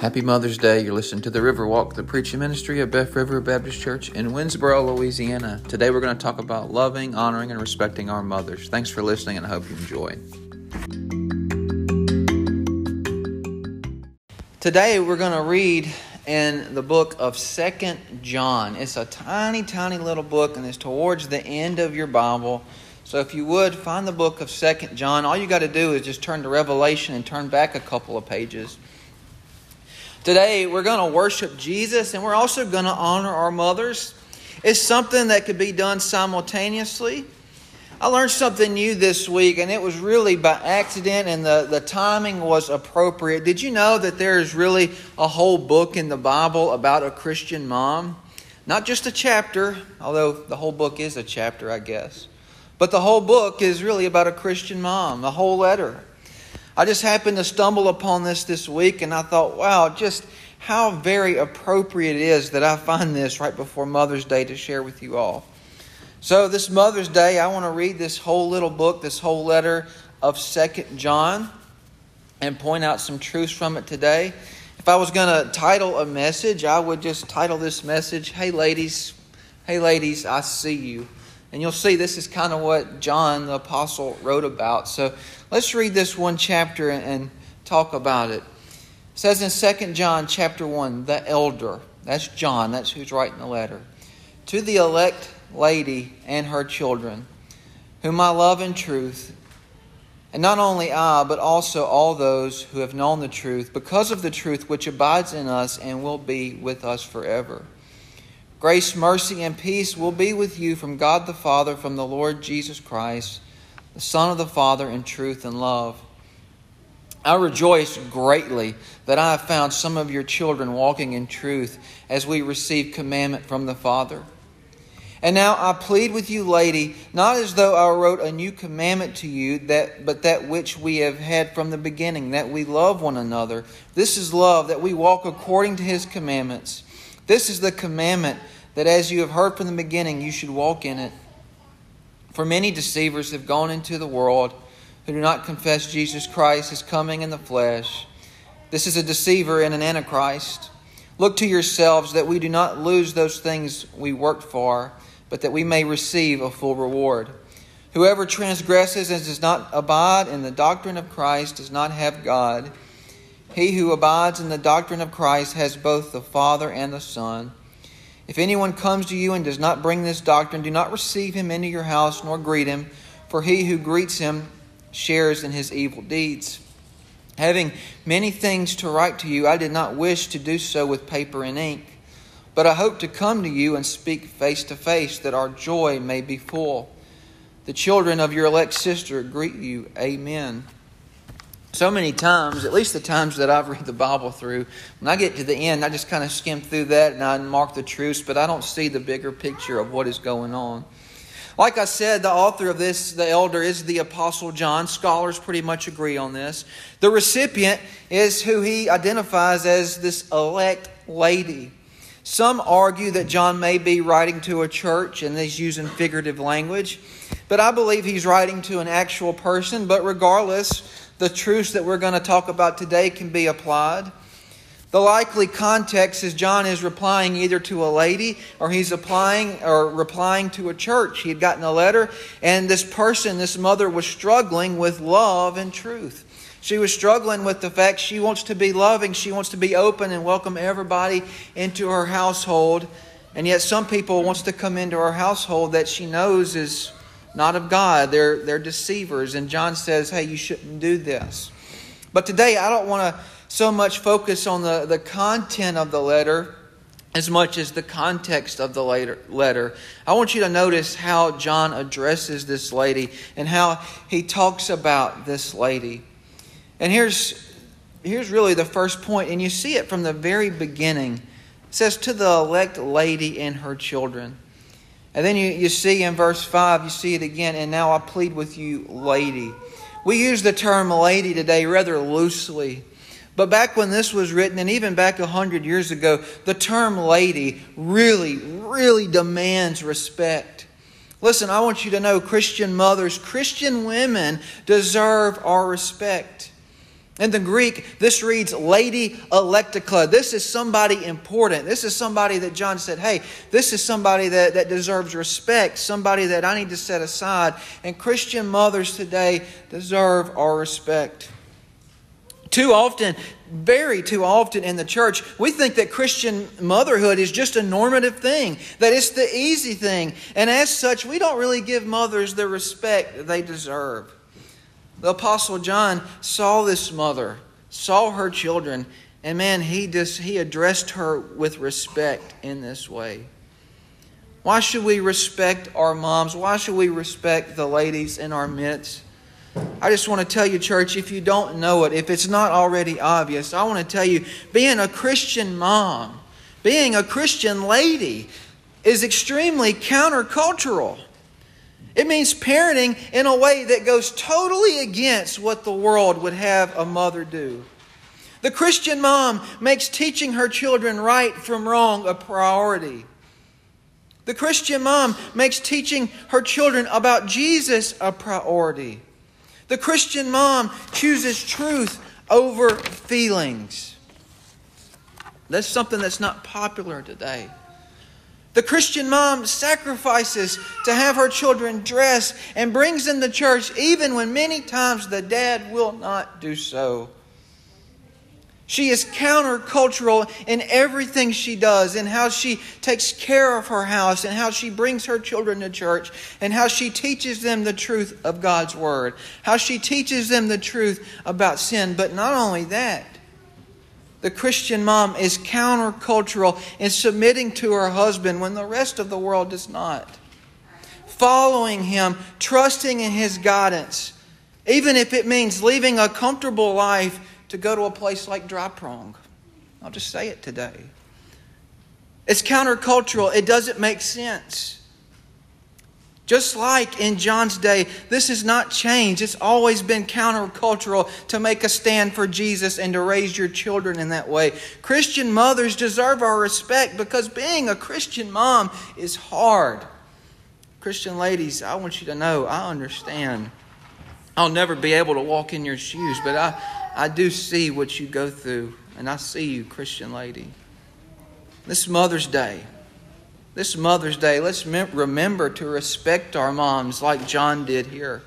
Happy Mother's Day. You're listening to the Riverwalk, the preaching ministry of Beth River Baptist Church in Winnsboro, Louisiana. Today we're going to talk about loving, honoring, and respecting our mothers. Thanks for listening, and I hope you enjoy. Today we're going to read in the book of Second John. It's a tiny, tiny little book, and it's towards the end of your Bible. So if you would find the book of Second John, all you got to do is just turn to Revelation and turn back a couple of pages. Today, we're going to worship Jesus and we're also going to honor our mothers. It's something that could be done simultaneously. I learned something new this week, and it was really by accident, and the, the timing was appropriate. Did you know that there is really a whole book in the Bible about a Christian mom? Not just a chapter, although the whole book is a chapter, I guess. But the whole book is really about a Christian mom, the whole letter. I just happened to stumble upon this this week and I thought, wow, just how very appropriate it is that I find this right before Mother's Day to share with you all. So, this Mother's Day, I want to read this whole little book, this whole letter of Second John, and point out some truths from it today. If I was going to title a message, I would just title this message, Hey Ladies, Hey Ladies, I See You. And you'll see this is kind of what John the Apostle wrote about. So let's read this one chapter and talk about it. It says in 2 John chapter 1, the elder, that's John, that's who's writing the letter, to the elect lady and her children, whom I love in truth, and not only I, but also all those who have known the truth, because of the truth which abides in us and will be with us forever. Grace, mercy, and peace will be with you from God the Father, from the Lord Jesus Christ, the Son of the Father, in truth and love. I rejoice greatly that I have found some of your children walking in truth as we receive commandment from the Father. And now I plead with you, lady, not as though I wrote a new commandment to you, that, but that which we have had from the beginning, that we love one another. This is love, that we walk according to his commandments. This is the commandment that as you have heard from the beginning, you should walk in it. For many deceivers have gone into the world who do not confess Jesus Christ as coming in the flesh. This is a deceiver and an antichrist. Look to yourselves that we do not lose those things we worked for, but that we may receive a full reward. Whoever transgresses and does not abide in the doctrine of Christ does not have God. He who abides in the doctrine of Christ has both the Father and the Son. If anyone comes to you and does not bring this doctrine, do not receive him into your house nor greet him, for he who greets him shares in his evil deeds. Having many things to write to you, I did not wish to do so with paper and ink, but I hope to come to you and speak face to face, that our joy may be full. The children of your elect sister greet you. Amen so many times, at least the times that I've read the Bible through, when I get to the end, I just kind of skim through that and I mark the truths, but I don't see the bigger picture of what is going on. Like I said, the author of this, the elder, is the Apostle John. Scholars pretty much agree on this. The recipient is who he identifies as this elect lady. Some argue that John may be writing to a church and he's using figurative language, but I believe he's writing to an actual person. But regardless, the truths that we're going to talk about today can be applied. The likely context is John is replying either to a lady or he's applying or replying to a church. He had gotten a letter, and this person, this mother, was struggling with love and truth. She was struggling with the fact she wants to be loving, she wants to be open and welcome everybody into her household, and yet some people wants to come into her household that she knows is not of God. They're, they're deceivers. And John says, hey, you shouldn't do this. But today, I don't want to so much focus on the, the content of the letter as much as the context of the letter. I want you to notice how John addresses this lady and how he talks about this lady. And here's, here's really the first point, and you see it from the very beginning. It says, To the elect lady and her children. And then you, you see in verse 5, you see it again, and now I plead with you, lady. We use the term lady today rather loosely. But back when this was written, and even back a hundred years ago, the term lady really, really demands respect. Listen, I want you to know Christian mothers, Christian women deserve our respect. In the Greek, this reads Lady Electica. This is somebody important. This is somebody that John said, hey, this is somebody that, that deserves respect, somebody that I need to set aside. And Christian mothers today deserve our respect. Too often, very too often in the church, we think that Christian motherhood is just a normative thing, that it's the easy thing. And as such, we don't really give mothers the respect that they deserve. The Apostle John saw this mother, saw her children, and man, he, just, he addressed her with respect in this way. Why should we respect our moms? Why should we respect the ladies in our midst? I just want to tell you, church, if you don't know it, if it's not already obvious, I want to tell you being a Christian mom, being a Christian lady, is extremely countercultural. It means parenting in a way that goes totally against what the world would have a mother do. The Christian mom makes teaching her children right from wrong a priority. The Christian mom makes teaching her children about Jesus a priority. The Christian mom chooses truth over feelings. That's something that's not popular today. The Christian mom sacrifices to have her children dressed and brings them to church even when many times the dad will not do so. She is countercultural in everything she does, in how she takes care of her house, and how she brings her children to church, and how she teaches them the truth of God's Word, how she teaches them the truth about sin. But not only that, the Christian mom is countercultural in submitting to her husband when the rest of the world does not. Following him, trusting in his guidance, even if it means leaving a comfortable life to go to a place like Dry Prong. I'll just say it today. It's countercultural, it doesn't make sense. Just like in John's day, this has not changed. It's always been countercultural to make a stand for Jesus and to raise your children in that way. Christian mothers deserve our respect because being a Christian mom is hard. Christian ladies, I want you to know I understand. I'll never be able to walk in your shoes, but I, I do see what you go through, and I see you, Christian lady. This is Mother's Day, this Mother's Day, let's remember to respect our moms like John did here.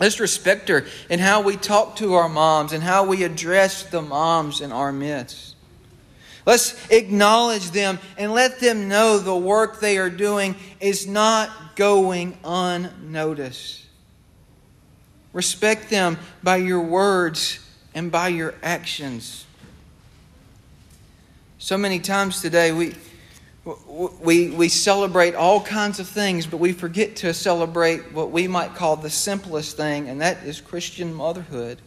Let's respect her in how we talk to our moms and how we address the moms in our midst. Let's acknowledge them and let them know the work they are doing is not going unnoticed. Respect them by your words and by your actions. So many times today we, we, we celebrate all kinds of things, but we forget to celebrate what we might call the simplest thing, and that is Christian motherhood.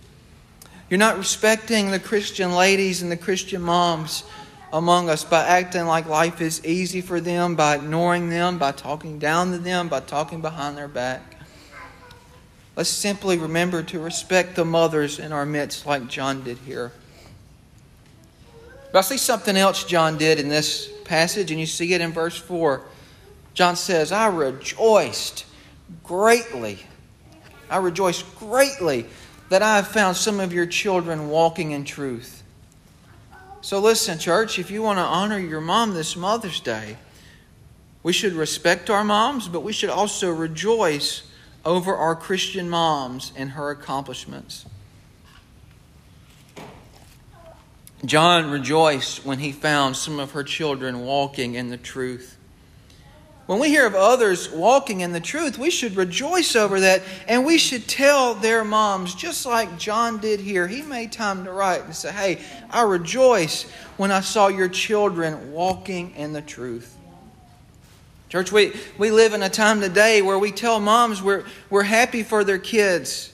You're not respecting the Christian ladies and the Christian moms among us by acting like life is easy for them, by ignoring them, by talking down to them, by talking behind their back. Let's simply remember to respect the mothers in our midst, like John did here. But I see something else John did in this passage, and you see it in verse 4. John says, I rejoiced greatly. I rejoiced greatly that I have found some of your children walking in truth. So, listen, church, if you want to honor your mom this Mother's Day, we should respect our moms, but we should also rejoice over our Christian moms and her accomplishments. John rejoiced when he found some of her children walking in the truth. When we hear of others walking in the truth, we should rejoice over that and we should tell their moms, just like John did here. He made time to write and say, Hey, I rejoice when I saw your children walking in the truth. Church, we, we live in a time today where we tell moms we're, we're happy for their kids.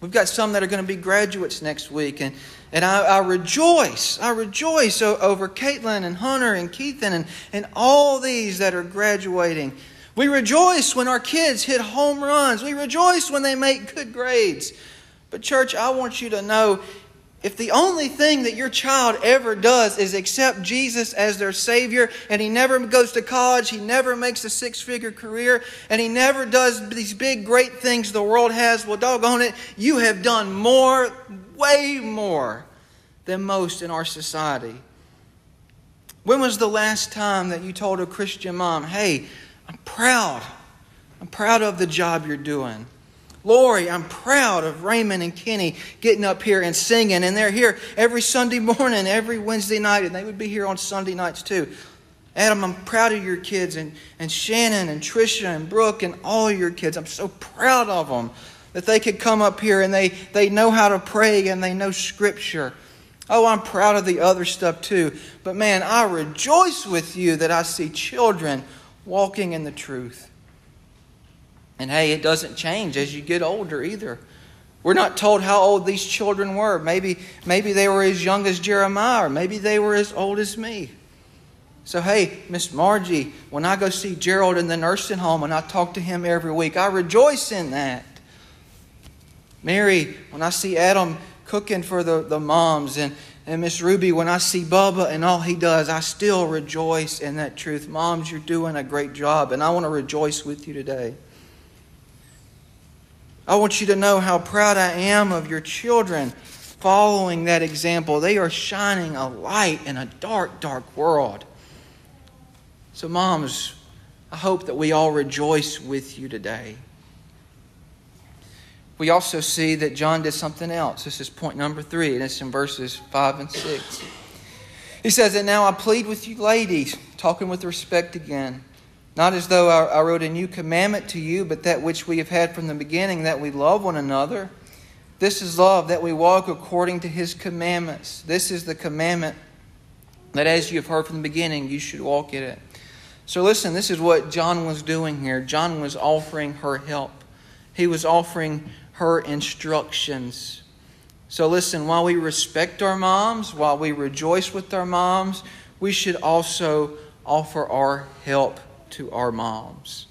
We've got some that are going to be graduates next week, and, and I, I rejoice. I rejoice over Caitlin and Hunter and Keithan and, and all these that are graduating. We rejoice when our kids hit home runs. We rejoice when they make good grades. But, church, I want you to know if the only thing that your child ever does is accept Jesus as their Savior, and he never goes to college, he never makes a six figure career, and he never does these big, great things the world has, well, doggone it, you have done more way more than most in our society. When was the last time that you told a Christian mom, hey, I'm proud. I'm proud of the job you're doing. Lori, I'm proud of Raymond and Kenny getting up here and singing, and they're here every Sunday morning, every Wednesday night, and they would be here on Sunday nights too. Adam, I'm proud of your kids, and, and Shannon and Trisha and Brooke and all your kids. I'm so proud of them that they could come up here and they, they know how to pray and they know Scripture. Oh, I'm proud of the other stuff too. But man, I rejoice with you that I see children walking in the truth. And hey, it doesn't change as you get older either. We're not told how old these children were. Maybe, maybe they were as young as Jeremiah, or maybe they were as old as me. So, hey, Miss Margie, when I go see Gerald in the nursing home and I talk to him every week, I rejoice in that. Mary, when I see Adam cooking for the, the moms and, and Miss Ruby, when I see Bubba and all he does, I still rejoice in that truth. Moms, you're doing a great job, and I want to rejoice with you today. I want you to know how proud I am of your children following that example. They are shining a light in a dark, dark world. So, moms, I hope that we all rejoice with you today. We also see that John did something else. This is point number three, and it's in verses 5 and 6. He says, And now I plead with you, ladies, talking with respect again not as though I, wrote a new commandment to you, but that which we have had from the beginning, that we love one another. This is love, that we walk according to his commandments. This is the commandment that as you have heard from the beginning, you should walk in it. So listen, this is what John was doing here. John was offering her help, he was offering her instructions. So listen, while we respect our moms, while we rejoice with our moms, we should also offer our help to our moms.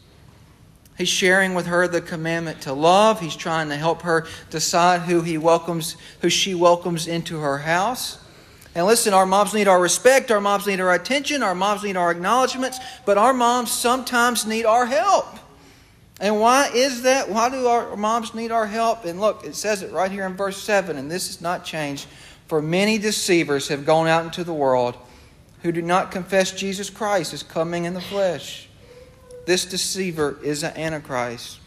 He's sharing with her the commandment to love. He's trying to help her decide who he welcomes, who she welcomes into her house. And listen, our moms need our respect, our moms need our attention, our moms need our acknowledgments, but our moms sometimes need our help. And why is that? Why do our moms need our help? And look, it says it right here in verse 7, and this has not changed. For many deceivers have gone out into the world who do not confess Jesus Christ as coming in the flesh this deceiver is an antichrist.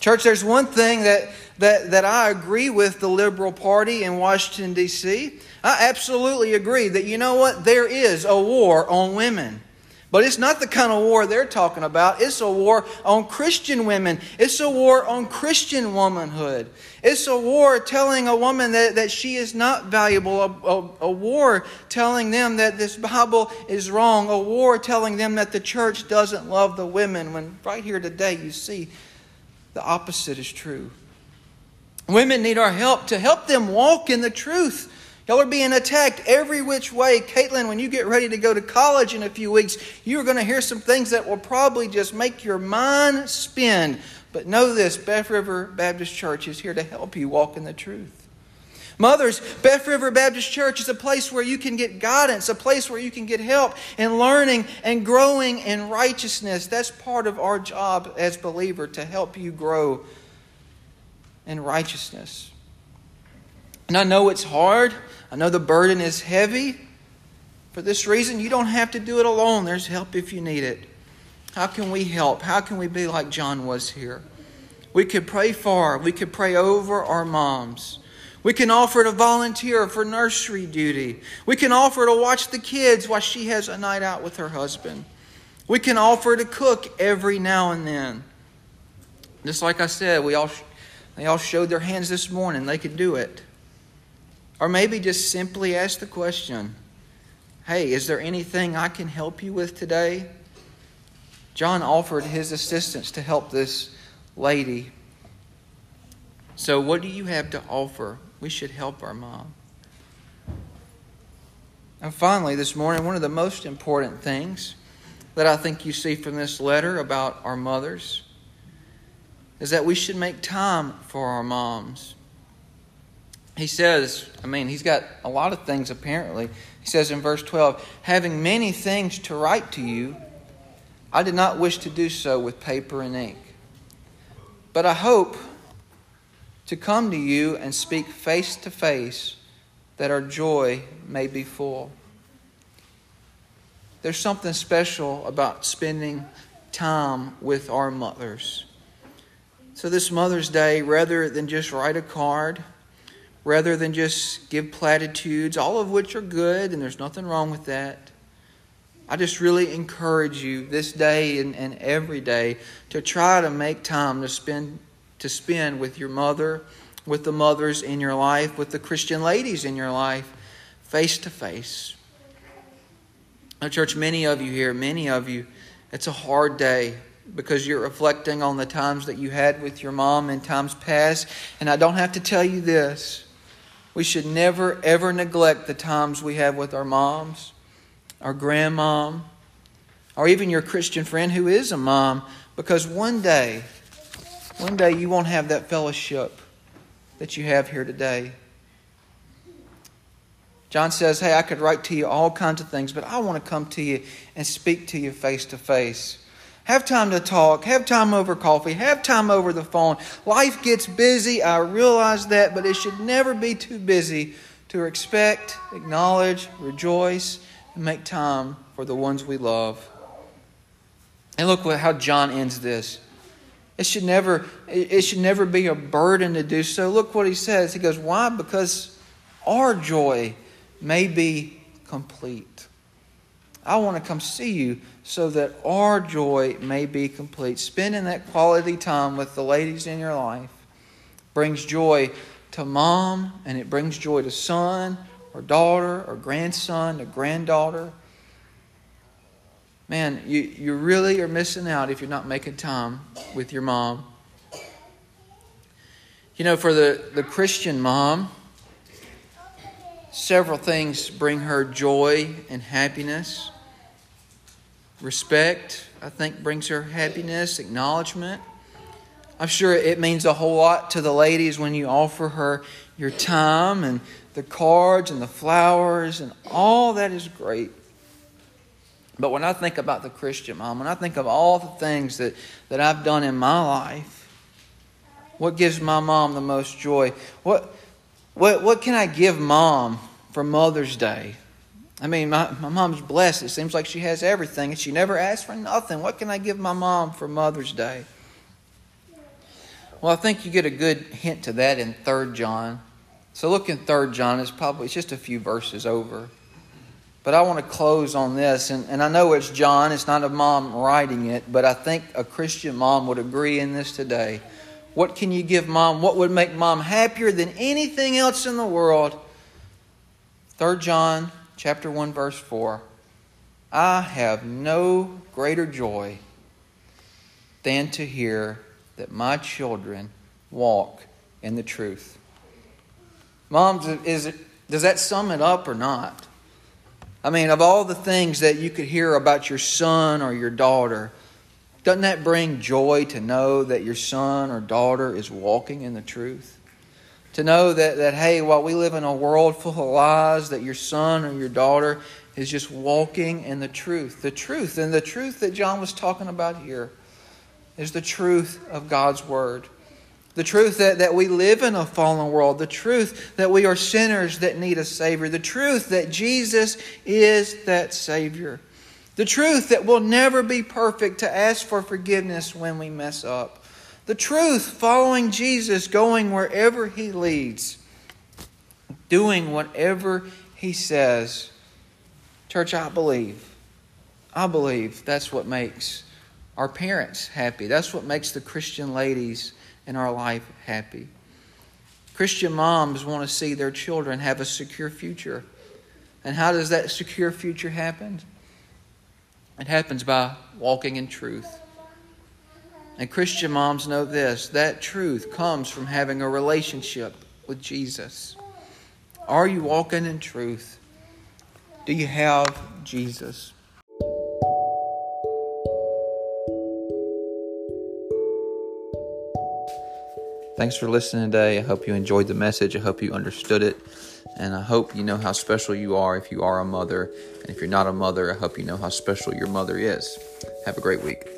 Church, there's one thing that, that, that I agree with the Liberal Party in Washington, D.C. I absolutely agree that, you know what, there is a war on women. But it's not the kind of war they're talking about. It's a war on Christian women. It's a war on Christian womanhood. It's a war telling a woman that, that she is not valuable. A, a, a war telling them that this Bible is wrong. A war telling them that the church doesn't love the women. When right here today you see the opposite is true. Women need our help to help them walk in the truth Y'all are being attacked every which way. Caitlin, when you get ready to go to college in a few weeks, you're going to hear some things that will probably just make your mind spin. But know this Beth River Baptist Church is here to help you walk in the truth. Mothers, Beth River Baptist Church is a place where you can get guidance, a place where you can get help in learning and growing in righteousness. That's part of our job as believer to help you grow in righteousness. And I know it's hard. I know the burden is heavy. For this reason, you don't have to do it alone. There's help if you need it. How can we help? How can we be like John was here? We could pray for, we could pray over our moms. We can offer to volunteer for nursery duty. We can offer to watch the kids while she has a night out with her husband. We can offer to cook every now and then. Just like I said, we all, they all showed their hands this morning. They could do it. Or maybe just simply ask the question Hey, is there anything I can help you with today? John offered his assistance to help this lady. So, what do you have to offer? We should help our mom. And finally, this morning, one of the most important things that I think you see from this letter about our mothers is that we should make time for our moms he says, I mean, he's got a lot of things apparently. He says in verse 12, having many things to write to you, I did not wish to do so with paper and ink. But I hope to come to you and speak face to face that our joy may be full. There's something special about spending time with our mothers. So, this Mother's Day, rather than just write a card, rather than just give platitudes, all of which are good, and there's nothing wrong with that, I just really encourage you this day and, and every day to try to make time to spend to spend with your mother, with the mothers in your life, with the Christian ladies in your life, face to face. Now, church, many of you here, many of you, it's a hard day because you're reflecting on the times that you had with your mom in times past. And I don't have to tell you this. We should never, ever neglect the times we have with our moms, our grandmom, or even your Christian friend who is a mom, because one day, one day you won't have that fellowship that you have here today. John says, Hey, I could write to you all kinds of things, but I want to come to you and speak to you face to face. Have time to talk. Have time over coffee. Have time over the phone. Life gets busy. I realize that, but it should never be too busy to expect, acknowledge, rejoice, and make time for the ones we love. And look how John ends this. It should never, it should never be a burden to do so. Look what he says. He goes, Why? Because our joy may be complete. I want to come see you so that our joy may be complete. Spending that quality time with the ladies in your life brings joy to mom, and it brings joy to son or daughter or grandson or granddaughter. Man, you, you really are missing out if you're not making time with your mom. You know, for the, the Christian mom, several things bring her joy and happiness. Respect, I think, brings her happiness, acknowledgement. I'm sure it means a whole lot to the ladies when you offer her your time and the cards and the flowers and all that is great. But when I think about the Christian mom, when I think of all the things that, that I've done in my life, what gives my mom the most joy? What, what, what can I give mom for Mother's Day? I mean, my, my mom's blessed. It seems like she has everything, and she never asks for nothing. What can I give my mom for Mother's Day? Well, I think you get a good hint to that in 3 John. So look in 3 John. It's probably it's just a few verses over. But I want to close on this, and, and I know it's John, it's not a mom writing it, but I think a Christian mom would agree in this today. What can you give mom? What would make mom happier than anything else in the world? 3 John chapter 1 verse 4. I have no greater joy than to hear that my children walk in the truth. Moms, is it, does that sum it up or not? I mean, of all the things that you could hear about your son or your daughter, doesn't that bring joy to know that your son or daughter is walking in the truth? To know that, that, hey, while we live in a world full of lies, that your son or your daughter is just walking in the truth. The truth. And the truth that John was talking about here is the truth of God's Word. The truth that, that we live in a fallen world. The truth that we are sinners that need a Savior. The truth that Jesus is that Savior. The truth that we'll never be perfect to ask for forgiveness when we mess up. The truth following Jesus, going wherever He leads, doing whatever He says. Church, I believe. I believe that's what makes our parents happy. That's what makes the Christian ladies in our life happy. Christian moms want to see their children have a secure future. And how does that secure future happen? It happens by walking in truth. And Christian moms know this that truth comes from having a relationship with Jesus. Are you walking in truth? Do you have Jesus? Thanks for listening today. I hope you enjoyed the message. I hope you understood it. And I hope you know how special you are if you are a mother. And if you're not a mother, I hope you know how special your mother is. Have a great week.